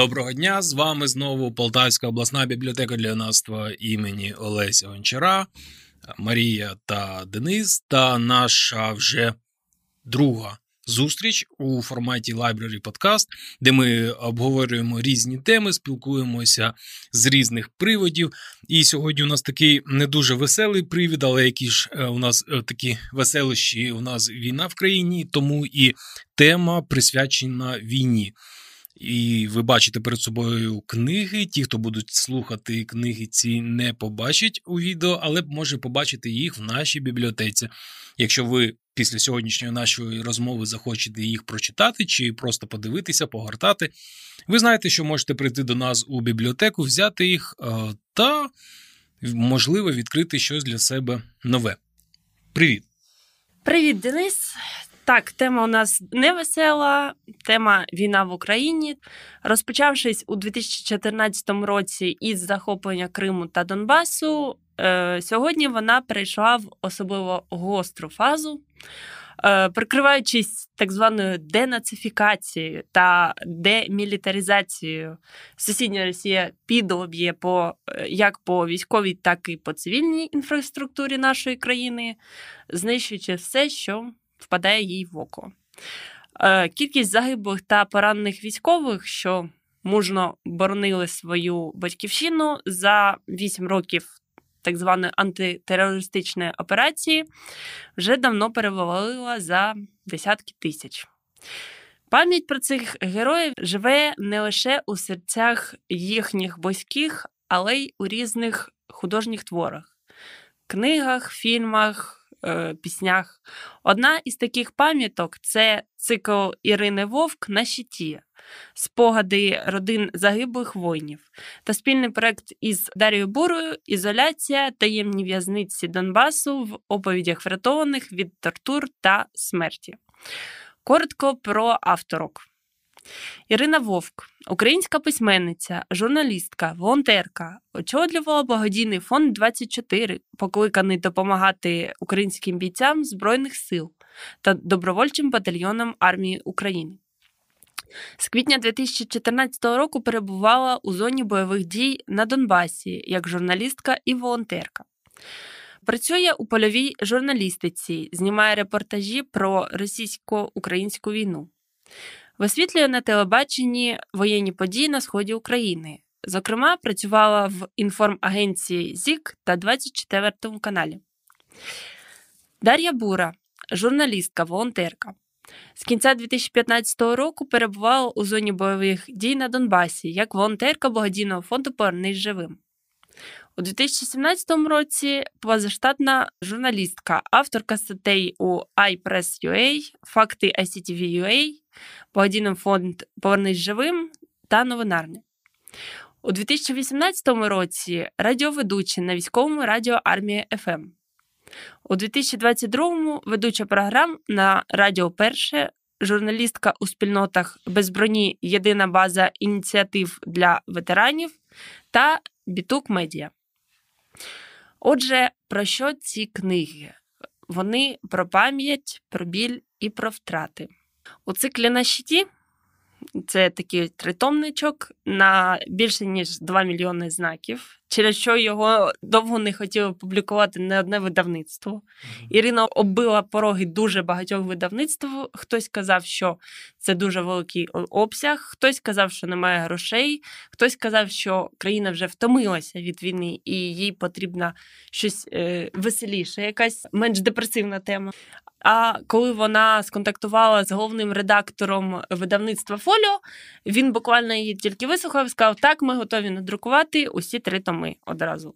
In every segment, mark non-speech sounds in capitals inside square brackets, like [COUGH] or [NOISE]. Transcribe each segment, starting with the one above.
Доброго дня! З вами знову Полтавська обласна бібліотека для юнацтва імені Олеся Гончара, Марія та Денис та наша вже друга зустріч у форматі Library Podcast, де ми обговорюємо різні теми, спілкуємося з різних приводів. І сьогодні у нас такий не дуже веселий привід, але які ж е, у нас е, такі веселощі, у нас війна в країні, тому і тема присвячена війні. І ви бачите перед собою книги. Ті, хто будуть слухати книги, ці не побачать у відео, але може побачити їх в нашій бібліотеці. Якщо ви після сьогоднішньої нашої розмови захочете їх прочитати чи просто подивитися, погортати, ви знаєте, що можете прийти до нас у бібліотеку, взяти їх е, та, можливо, відкрити щось для себе нове. Привіт! Привіт, Денис! Так, тема у нас не весела, тема війна в Україні. Розпочавшись у 2014 році із захоплення Криму та Донбасу, е, сьогодні вона перейшла в особливо гостру фазу. Е, прикриваючись так званою денацифікацією та демілітаризацією, сусідня Росія підоб'є по е, як по військовій, так і по цивільній інфраструктурі нашої країни, знищуючи все, що впадає їй в око. Е, кількість загиблих та поранених військових, що мужно боронили свою батьківщину за 8 років так званої антитерористичної операції, вже давно перевалила за десятки тисяч. Пам'ять про цих героїв живе не лише у серцях їхніх близьких, але й у різних художніх творах, книгах, фільмах. Е, піснях. Одна із таких пам'яток це цикл Ірини Вовк на щиті, спогади родин загиблих воїнів та спільний проект із Дарією Бурою Ізоляція таємні в'язниці Донбасу в оповідях врятованих від тортур та смерті. Коротко про авторок. Ірина Вовк, українська письменниця, журналістка, волонтерка, очолювала благодійний фонд 24, покликаний допомагати українським бійцям Збройних сил та добровольчим батальйонам армії України. З квітня 2014 року перебувала у зоні бойових дій на Донбасі як журналістка і волонтерка. Працює у польовій журналістиці, знімає репортажі про російсько-українську війну. Висвітлює на телебаченні воєнні події на сході України. Зокрема, працювала в інформагенції ЗІК та 24 каналі. Дар'я Бура, журналістка, волонтерка. З кінця 2015 року перебувала у зоні бойових дій на Донбасі як волонтерка благодійного фонду Повернись живим. У 2017 році позаштатна журналістка, авторка статей у iPress.ua, факти ICTV.ua, благодійний фонд Повернись живим та новинарня. У 2018 році радіоведуча на військовому радіо Армія ФМ. У 2022-му ведуча програм на Радіо Перше, журналістка у спільнотах без броні Єдина база ініціатив для ветеранів та Бітук Медіа. Отже, про що ці книги? Вони про пам'ять, про біль і про втрати. У циклі на щиті це такий тритомничок на більше ніж 2 мільйони знаків, через що його довго не хотіли публікувати не одне видавництво. Mm-hmm. Ірина оббила пороги дуже багатьох видавництв. Хтось казав, що це дуже великий обсяг, хтось казав, що немає грошей, хтось казав, що країна вже втомилася від війни і їй потрібна щось е, веселіше, якась менш депресивна тема. А коли вона сконтактувала з головним редактором видавництва Фоліо, він буквально її тільки вислухав і сказав: Так, ми готові надрукувати усі три томи одразу.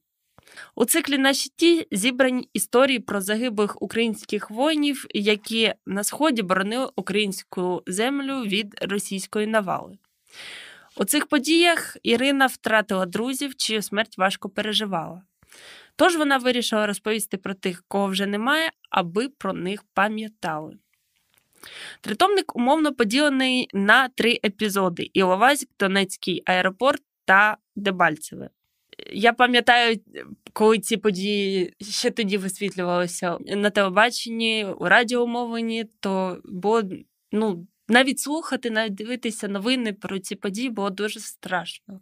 У циклі на щиті зібрані історії про загиблих українських воїнів, які на сході боронили українську землю від російської навали. У цих подіях Ірина втратила друзів, чию смерть важко переживала. Тож вона вирішила розповісти про тих, кого вже немає, аби про них пам'ятали. Тритомник умовно поділений на три епізоди: Іловайськ, Донецький аеропорт та Дебальцеве. Я пам'ятаю, коли ці події ще тоді висвітлювалися на телебаченні, у радіомовленні, то було ну, навіть слухати, навіть дивитися новини про ці події було дуже страшно.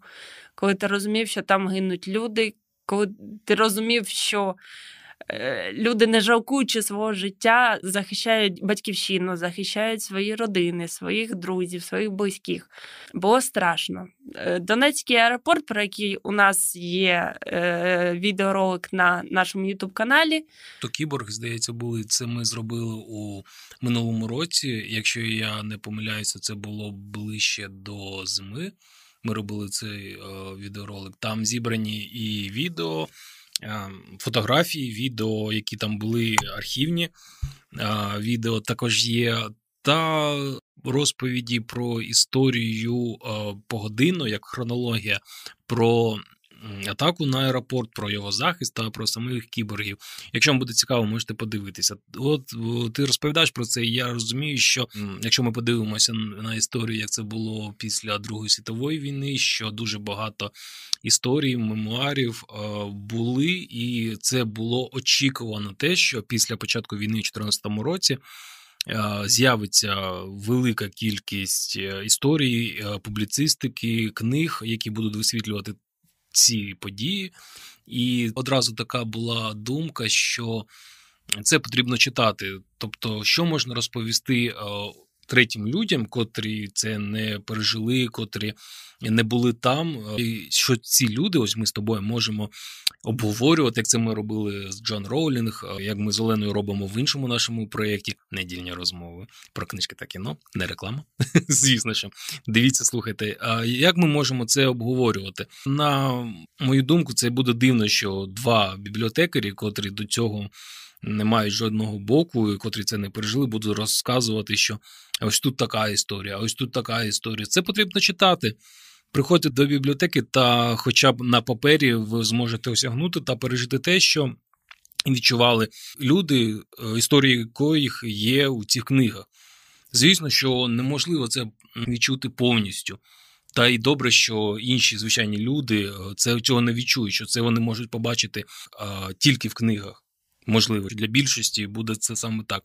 Коли ти розумів, що там гинуть люди, коли ти розумів, що люди, не жалкуючи свого життя, захищають батьківщину, захищають свої родини, своїх друзів, своїх близьких. Було страшно. Е, Донецький аеропорт, про який у нас є е, відеоролик на нашому ютуб-каналі. То кіборг, здається, були це ми зробили у минулому році. Якщо я не помиляюся, це було ближче до зими. Ми робили цей е, відеоролик. Там зібрані і відео. Ем, фотографії, відео, які там були архівні. Відео, також є. Та розповіді про історію погодину, як хронологія, про атаку на аеропорт, про його захист та про самих кіборгів. Якщо вам буде цікаво, можете подивитися. От ти розповідаєш про це, і я розумію, що якщо ми подивимося на історію, як це було після Другої світової війни, що дуже багато історій, мемуарів були, і це було очікувано те, що після початку війни у 2014 році. З'явиться велика кількість е, історій, е, публіцистики, книг, які будуть висвітлювати ці події. І одразу така була думка, що це потрібно читати. Тобто, що можна розповісти е, третім людям, котрі це не пережили, котрі не були там. І Що ці люди, ось ми з тобою можемо обговорювати, як це ми робили з Джон Роулінг, як ми з Оленою робимо в іншому нашому проєкті недільні розмови про книжки та кіно, не реклама. [LAUGHS] Звісно, що дивіться, слухайте. А як ми можемо це обговорювати? На мою думку, це буде дивно, що два бібліотекарі, котрі до цього не мають жодного боку, і котрі це не пережили, будуть розказувати, що ось тут така історія, ось тут така історія. Це потрібно читати. Приходьте до бібліотеки, та хоча б на папері ви зможете осягнути та пережити те, що відчували люди, е, історії яких є у цих книгах. Звісно, що неможливо це відчути повністю. Та й добре, що інші звичайні люди е, це цього не відчують, що це вони можуть побачити а, тільки в книгах. Можливо, для більшості буде це саме так.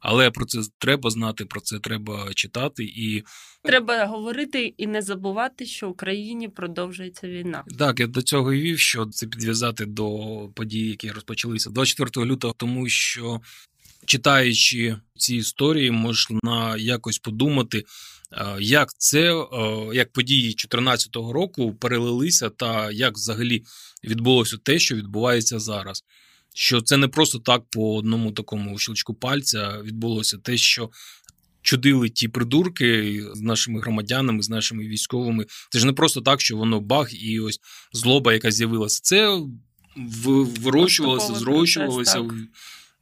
Але про це треба знати, про це треба читати і треба говорити і не забувати, що в Україні продовжується війна. Так, я до цього і вів, що це підв'язати до подій, які розпочалися 24 лютого, тому що читаючи ці історії, можна якось подумати, як це, як події 2014 року перелилися, та як взагалі відбулося те, що відбувається зараз що це не просто так по одному такому щелчку пальця відбулося те, що чудили ті придурки з нашими громадянами, з нашими військовими. Це ж не просто так, що воно баг і ось злоба, яка з'явилася. Це вирощувалося, зрощувалося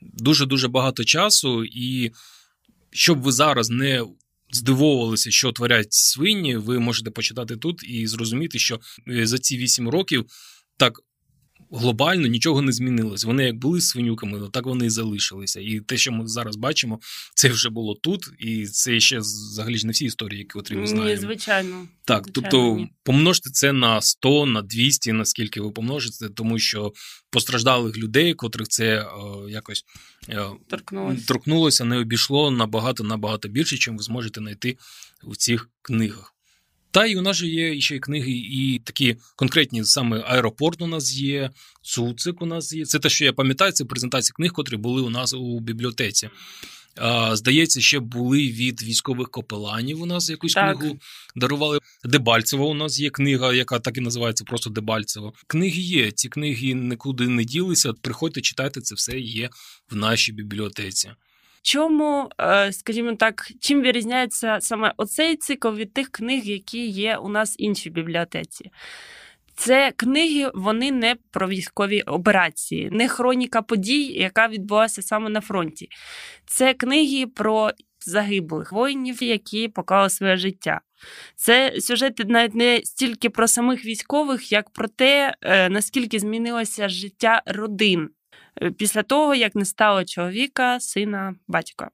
дуже дуже багато часу, і щоб ви зараз не здивовувалися, що творять свині, ви можете почитати тут і зрозуміти, що е, за ці вісім років так глобально нічого не змінилось. Вони як були свинюками, так вони і залишилися. І те, що ми зараз бачимо, це вже було тут, і це ще взагалі ж не всі історії, які ми знаємо. Ні, звичайно. Так, звичайно, тобто ні. помножте це на 100, на 200, наскільки ви помножите, тому що постраждалих людей, котрих це о, е, якось е, торкнулося. торкнулося, не обійшло набагато набагато більше, чим ви зможете знайти у цих книгах. Та й у нас же є ще й книги, і такі конкретні саме аеропорт у нас є, Цуцик у нас є. Це те, що я пам'ятаю, це презентації книг, котрі були у нас у бібліотеці. А, Здається, ще були від військових копеланів. У нас якусь так. книгу дарували. Дебальцево у нас є книга, яка так і називається просто Дебальцево. Книги є. Ці книги нікуди не ділися. Приходьте, читайте, це все є в нашій бібліотеці чому, е, скажімо так, чим вирізняється саме оцей цикл від тих книг, які є у нас в іншій бібліотеці? Це книги, вони не про військові операції, не хроніка подій, яка відбулася саме на фронті. Це книги про загиблих воїнів, які поклали своє життя. Це сюжети навіть не стільки про самих військових, як про те, е, наскільки змінилося життя родин після того, як не стало чоловіка, сина, батька.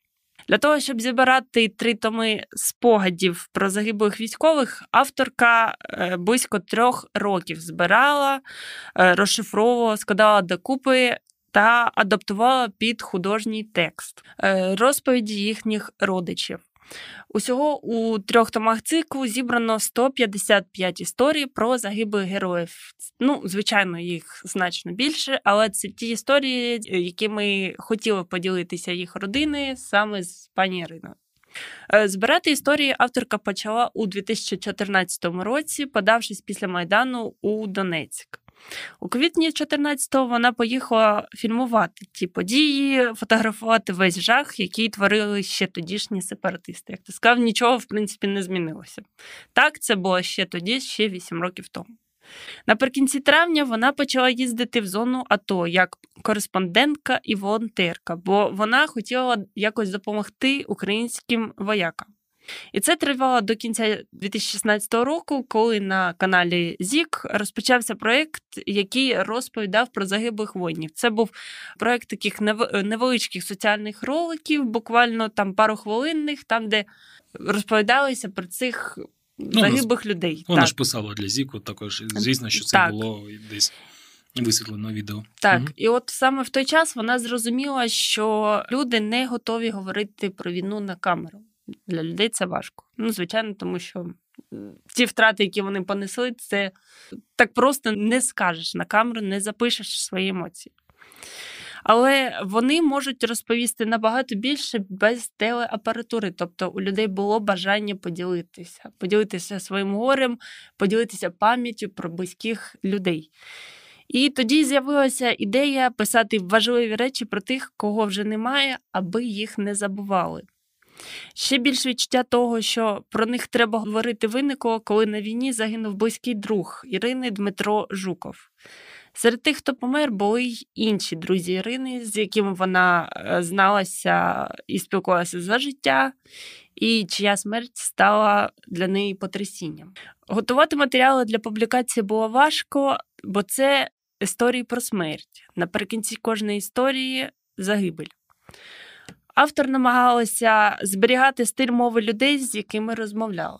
Для того, щоб зібрати три томи спогадів про загиблих військових, авторка е, близько трьох років збирала, е, розшифровувала, складала докупи та адаптувала під художній текст розповіді їхніх родичів. Усього у трьох томах циклу зібрано 155 історій про загиблих героїв. Ну, звичайно, їх значно більше, але це ті історії, якими хотіли поділитися їх родини саме з пані Іриною. Е, збирати історії авторка почала у 2014 році, подавшись після Майдану у Донецьк. У квітні 14-го вона поїхала фільмувати ті події, фотографувати весь жах, який творили ще тодішні сепаратисти. Як ти сказав, нічого в принципі не змінилося. Так, це було ще тоді, ще 8 років тому. Наприкінці травня вона почала їздити в зону АТО як кореспондентка і волонтерка, бо вона хотіла якось допомогти українським воякам. І це тривало до кінця 2016 року, коли на каналі Зік розпочався проєкт, який розповідав про загиблих воїнів. Це був проєкт таких невеличких соціальних роликів, буквально там пару хвилинних, там де розповідалися про цих ну, загиблих людей. Вона так. ж писала для Зіку, також звісно, що це так. було десь. Висвітлено відео. Так, угу. і от саме в той час вона зрозуміла, що люди не готові говорити про війну на камеру. Для людей це важко. Ну, звичайно, тому що ті втрати, які вони понесли, це так просто не скажеш на камеру, не запишеш свої емоції. Але вони можуть розповісти набагато більше без телеапаратури. Тобто у людей було бажання поділитися, поділитися своїм горем, поділитися пам'яттю про близьких людей. І тоді з'явилася ідея писати важливі речі про тих, кого вже немає, аби їх не забували. Ще більше відчуття того, що про них треба говорити виникло, коли на війні загинув близький друг Ірини Дмитро Жуков. Серед тих, хто помер, були й інші друзі Ірини, з якими вона е, зналася і спілкувалася за життя, і чия смерть стала для неї потрясінням. Готувати матеріали для публікації було важко, бо це історії про смерть. Наприкінці кожної історії загибель. Автор намагалася зберігати стиль мови людей, з якими розмовляла.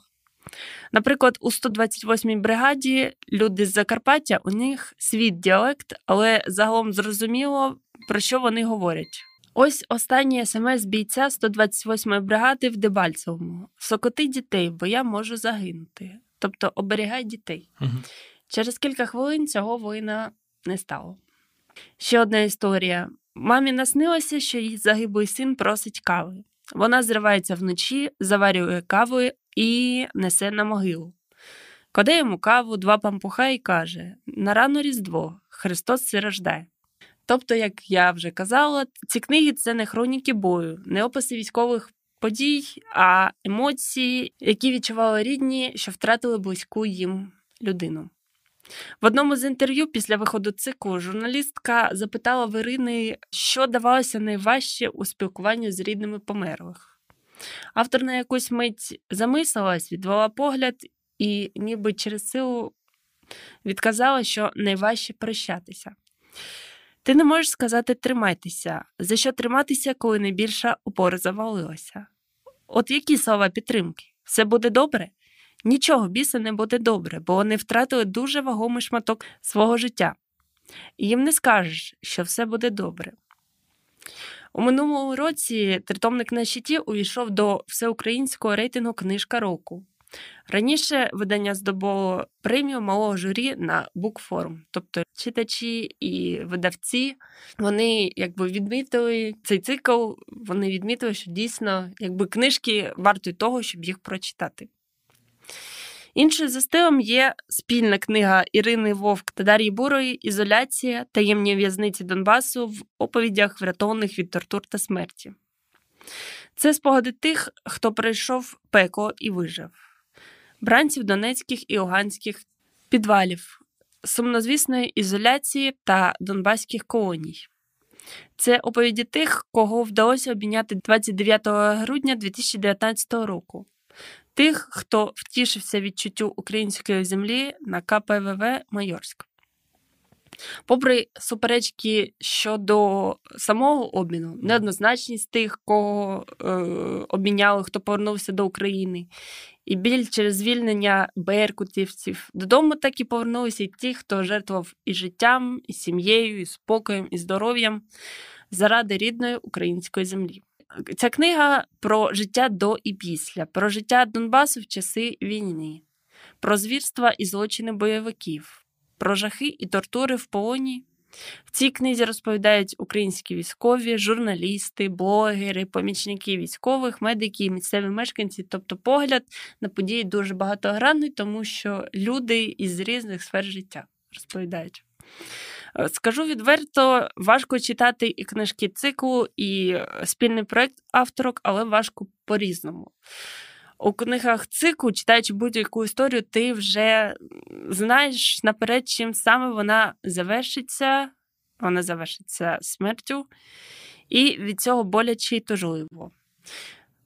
Наприклад, у 128-й бригаді люди з Закарпаття, у них свій діалект, але загалом зрозуміло, про що вони говорять. Ось останній смс бійця 128-ї бригади в Дебальцевому: Сокоти дітей, бо я можу загинути. Тобто оберігай дітей. Угу. Через кілька хвилин цього воїна не стало. Ще одна історія. Мамі наснилося, що її загиблий син просить кави. Вона зривається вночі, заварює каву і несе на могилу. Кладе йому каву, два пампуха і каже: на рано Різдво, Христос се. Тобто, як я вже казала, ці книги це не хроніки бою, не описи військових подій, а емоції, які відчували рідні, що втратили близьку їм людину. В одному з інтерв'ю після виходу циклу журналістка запитала в Ірини, що давалося найважче у спілкуванні з рідними померлих. Автор на якусь мить замислилась, відвела погляд і, ніби через силу, відказала, що найважче прощатися. Ти не можеш сказати тримайтеся, за що триматися, коли найбільша опора завалилася. От які слова підтримки? Все буде добре? Нічого біса не буде добре, бо вони втратили дуже вагомий шматок свого життя. І їм не скажеш, що все буде добре. У минулому році тритомник на щиті увійшов до всеукраїнського рейтингу Книжка року. Раніше видання здобуло премію малого журі на букформ, тобто читачі і видавці вони якби відмітили цей цикл, вони відмітили, що дійсно якби книжки варті того, щоб їх прочитати. Іншою за стилем є спільна книга Ірини Вовк та Дар'ї Бурої Ізоляція таємні в'язниці Донбасу в оповідях, врятованих від тортур та смерті. Це спогади тих, хто пройшов пекло і вижив, бранців донецьких і луганських підвалів, сумнозвісної ізоляції та донбаських колоній. Це оповіді тих, кого вдалося обміняти 29 грудня 2019 року тих, хто втішився відчуттю української землі на КПВВ Майорськ. Попри суперечки щодо самого обміну, неоднозначність тих, кого е, обміняли, хто повернувся до України, і біль через звільнення беркутівців, додому так і повернулися і ті, хто жертвував і життям, і сім'єю, і спокоєм, і здоров'ям заради рідної української землі. Ця книга про життя до і після, про життя Донбасу в часи війни, про звірства і злочини бойовиків, про жахи і тортури в полоні. В цій книзі розповідають українські військові, журналісти, блогери, помічники військових, медики, місцеві мешканці. Тобто погляд на події дуже багатогранний, тому що люди із різних сфер життя розповідають. Е, скажу відверто, важко читати і книжки циклу, і е, спільний проект авторок, але важко по-різному. У книгах циклу, читаючи будь-яку історію, ти вже знаєш наперед, чим саме вона завершиться, вона завершиться смертю, і від цього боляче і тужливо.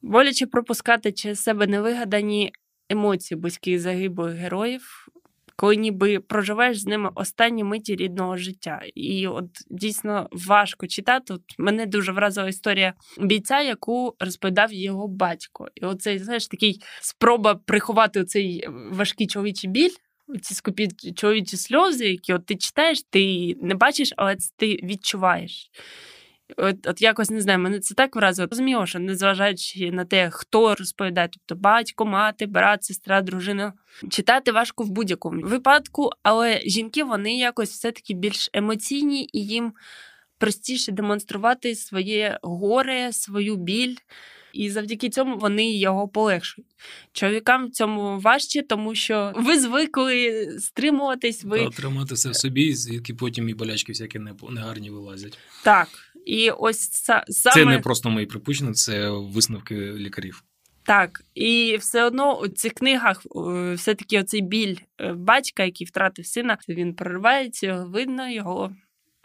Боляче пропускати через себе невигадані емоції близьких загиблих героїв, коли ніби проживаєш з ними останні миті рідного життя. І от дійсно важко читати. От Мене дуже вразила історія бійця, яку розповідав його батько. І оцей, знаєш, такий спроба приховати цей важкий чоловічий біль. Ці скупі чоловічі сльози, які от ти читаєш, ти не бачиш, але це ти відчуваєш. От от якось не знаю, мене це так вразило. Розуміло, що незважаючи на те, хто розповідає, тобто батько, мати, брат, сестра, дружина, читати важко в будь-якому випадку, але жінки вони якось все-таки більш емоційні і їм простіше демонструвати своє горе, свою біль. І завдяки цьому вони його полегшують. Чоловікам в цьому важче, тому що ви звикли стримуватись. Ви Та, тримати все в собі, звідки потім і болячки всякі негарні вилазять. Так. І ось саме... Це не просто мої припущення, це висновки лікарів. Так, і все одно у цих книгах все-таки оцей біль е, батька, який втратив сина, він проривається, видно, його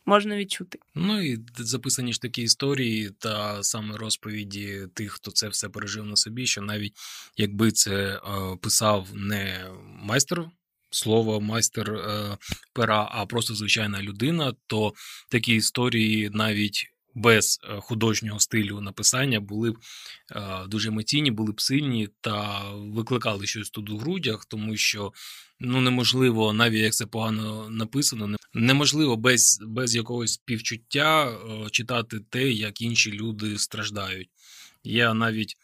можна відчути. Ну і записані ж такі історії та саме розповіді тих, хто це все пережив на собі, що навіть якби це е, писав не майстер. Слово майстер е, пера, а просто звичайна людина, то такі історії навіть без е, художнього стилю написання були б е, дуже емоційні, були б сильні та викликали щось тут у грудях, тому що ну неможливо, навіть як це погано написано, неможливо без без якогось співчуття е, читати те, як інші люди страждають. Я навіть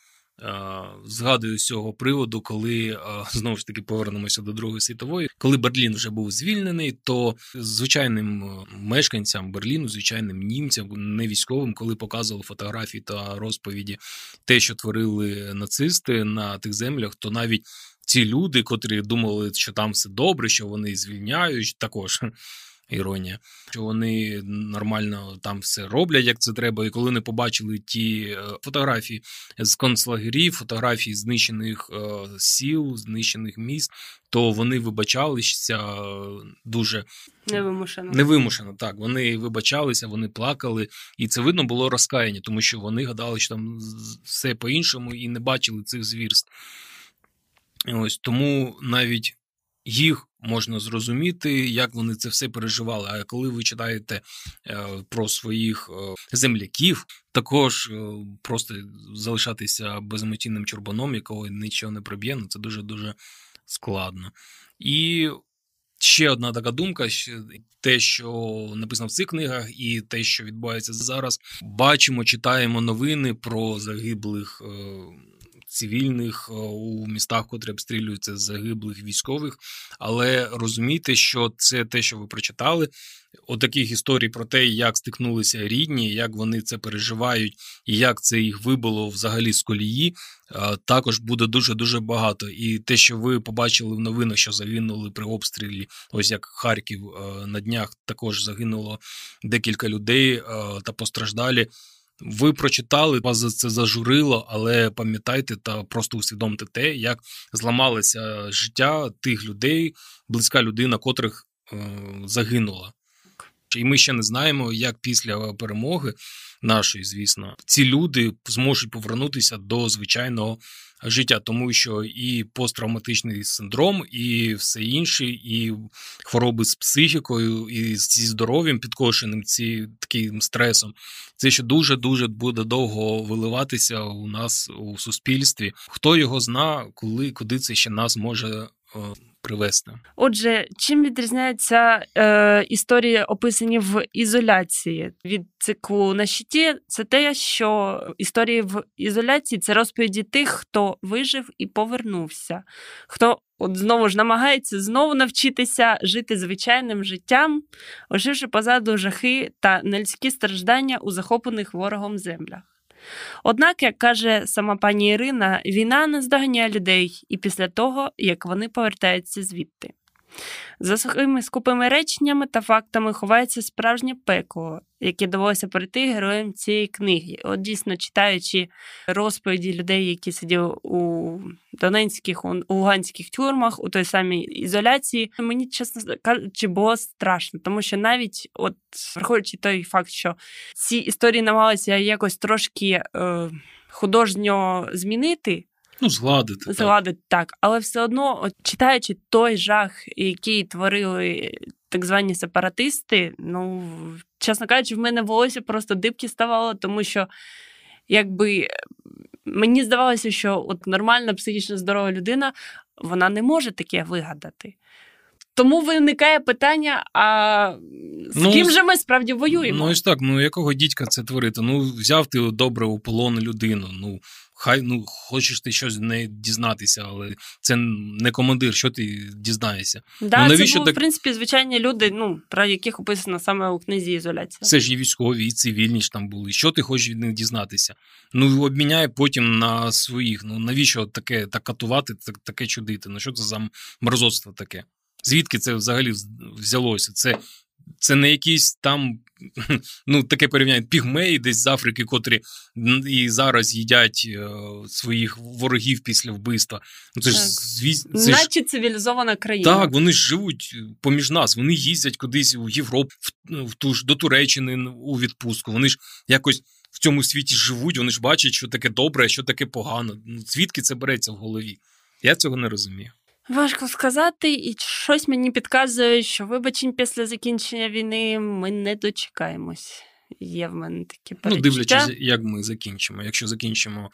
Згадую з цього приводу, коли знову ж таки повернемося до Другої світової, коли Берлін вже був звільнений, то звичайним мешканцям Берліну, звичайним німцям, не військовим, коли показували фотографії та розповіді, те, що творили нацисти на тих землях, то навіть ці люди, котрі думали, що там все добре, що вони звільняють, також іронія, що вони нормально там все роблять, як це треба. І коли вони побачили ті е, фотографії з концлагерів, фотографії знищених е, сіл, знищених міст, то вони вибачалися дуже невимушено. Невимушено, так. Вони вибачалися, вони плакали, і це видно було розкаяння, тому що вони гадали, що там все по-іншому і не бачили цих звірств. Ось тому навіть їх можна зрозуміти, як вони це все переживали. А коли ви читаєте е, про своїх е, земляків, також е, просто залишатися беземоційним чорбаном, якого нічого не проб'є, ну це дуже дуже складно. І ще одна така думка: те, що написано в цих книгах, і те, що відбувається зараз, бачимо, читаємо новини про загиблих цивільних е, у містах, котрі обстрілюються загиблих військових. Але розумійте, що це те, що ви прочитали. Отаких історій про те, як стикнулися рідні, як вони це переживають, і як це їх вибило взагалі з колії, е, також буде дуже дуже багато. І те, що ви побачили в новинах, що загинули при обстрілі, ось як Харків е, на днях також загинуло декілька людей та постраждалі. Ви прочитали, вас за це зажурило, але пам'ятайте та просто усвідомте те, як зламалося життя тих людей, близька людина, котрих е, загинула. І ми ще не знаємо, як після перемоги нашої, звісно, ці люди зможуть повернутися до звичайного життя, тому що і посттравматичний синдром, і все інше, і хвороби з психікою, і зі здоров'ям підкошеним, ці таким стресом, це ще дуже дуже буде довго виливатися у нас у суспільстві. Хто його зна, коли куди це ще нас може. Привести. Отже, чим відрізняються е, історії, описані в ізоляції від циклу на щиті, це те, що історії в ізоляції це розповіді тих, хто вижив і повернувся, хто от знову ж намагається знову навчитися жити звичайним життям, лишивши позаду жахи та нельські страждання у захоплених ворогом землях. Однак, як каже сама пані Ірина, війна не здоганяє людей і після того, як вони повертаються звідти. За сухими скупими реченнями та фактами ховається справжнє пекло, яке довелося пройти героям цієї книги. От дійсно читаючи розповіді людей, які сиділи у донецьких, у луганських тюрмах, у той самій ізоляції, мені чесно кажучи, було страшно, тому що навіть, от враховуючи той факт, що ці історії намагалися якось трошки е, художньо змінити. Ну, згладити. Згладити, так. так. Але все одно, от, читаючи той жах, який творили так звані сепаратисти, ну, чесно кажучи, в мене волосся просто дибки ставало, тому що якби мені здавалося, що от нормальна психічно здорова людина вона не може таке вигадати. Тому виникає питання: а з ну, ким же ми справді воюємо? Ну ось так, ну якого дідька це творити? Ну, взяв ти добре у полон людину. Ну хай ну хочеш ти щось не дізнатися, але це не командир, що ти дізнаєшся. Да, ну, навіщо це були, так... в принципі, звичайні люди, ну про яких описано саме у книзі ізоляція. Це ж і військові, і цивільні ж там були. Що ти хочеш від них дізнатися? Ну обміняй потім на своїх. Ну навіщо таке так катувати, так, таке чудити? Ну що це за мерзоцтво таке? Звідки це взагалі взялося? Це це не якісь там ну, таке порівняння пігмеї десь з Африки, котрі і зараз їдять е, своїх ворогів після вбивства. Ну, це ж, це Наче цивілізована країна. Так, вони ж живуть поміж нас, вони їздять кудись у Європу, в, в ту ж до Туреччини у відпустку. Вони ж якось. В цьому світі живуть, вони ж бачать, що таке добре, що таке погано. Ну, Звідки це береться в голові? Я цього не розумію. Важко сказати, і щось мені підказує, що вибачень після закінчення війни ми не дочекаємось. Є в мене такі перечуття. Ну, дивлячись, як ми закінчимо. Якщо закінчимо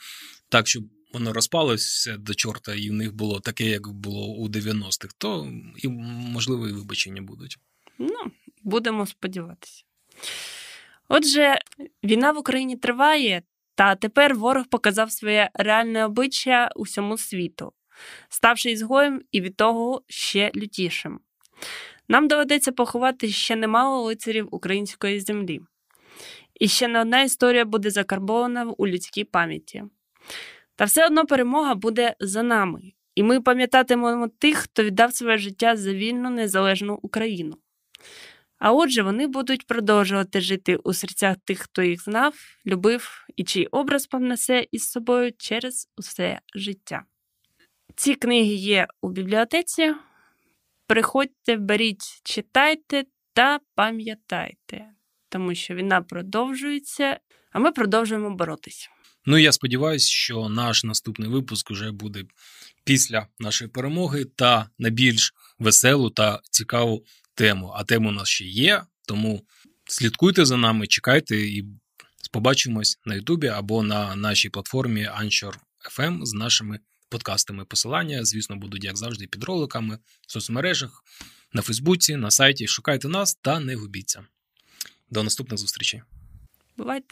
так, щоб воно розпалося до чорта, і в них було таке, як було у 90-х, то і, можливо і вибачення будуть. Ну, будемо сподіватися. Отже, війна в Україні триває, та тепер ворог показав своє реальне обличчя усьому світу ставши ізгоєм і від того ще лютішим. Нам доведеться поховати ще немало лицарів української землі. І ще не одна історія буде закарбована у людській пам'яті. Та все одно перемога буде за нами, і ми пам'ятатимемо тих, хто віддав своє життя за вільну незалежну Україну. А отже, вони будуть продовжувати жити у серцях тих, хто їх знав, любив і чий образ понесе із собою через усе життя. Ці книги є у бібліотеці. Приходьте, беріть, читайте та пам'ятайте, тому що війна продовжується, а ми продовжуємо боротися. Ну я сподіваюся, що наш наступний випуск вже буде після нашої перемоги та на більш веселу та цікаву тему. А тема у нас ще є, тому слідкуйте за нами, чекайте і побачимось на Ютубі або на нашій платформі Anchor FM з нашими подкастами. Посилання, звісно, будуть, як завжди, під роликами в соцмережах, на Фейсбуці, на сайті. Шукайте нас та не губіться. До наступних зустрічей. Бувайте!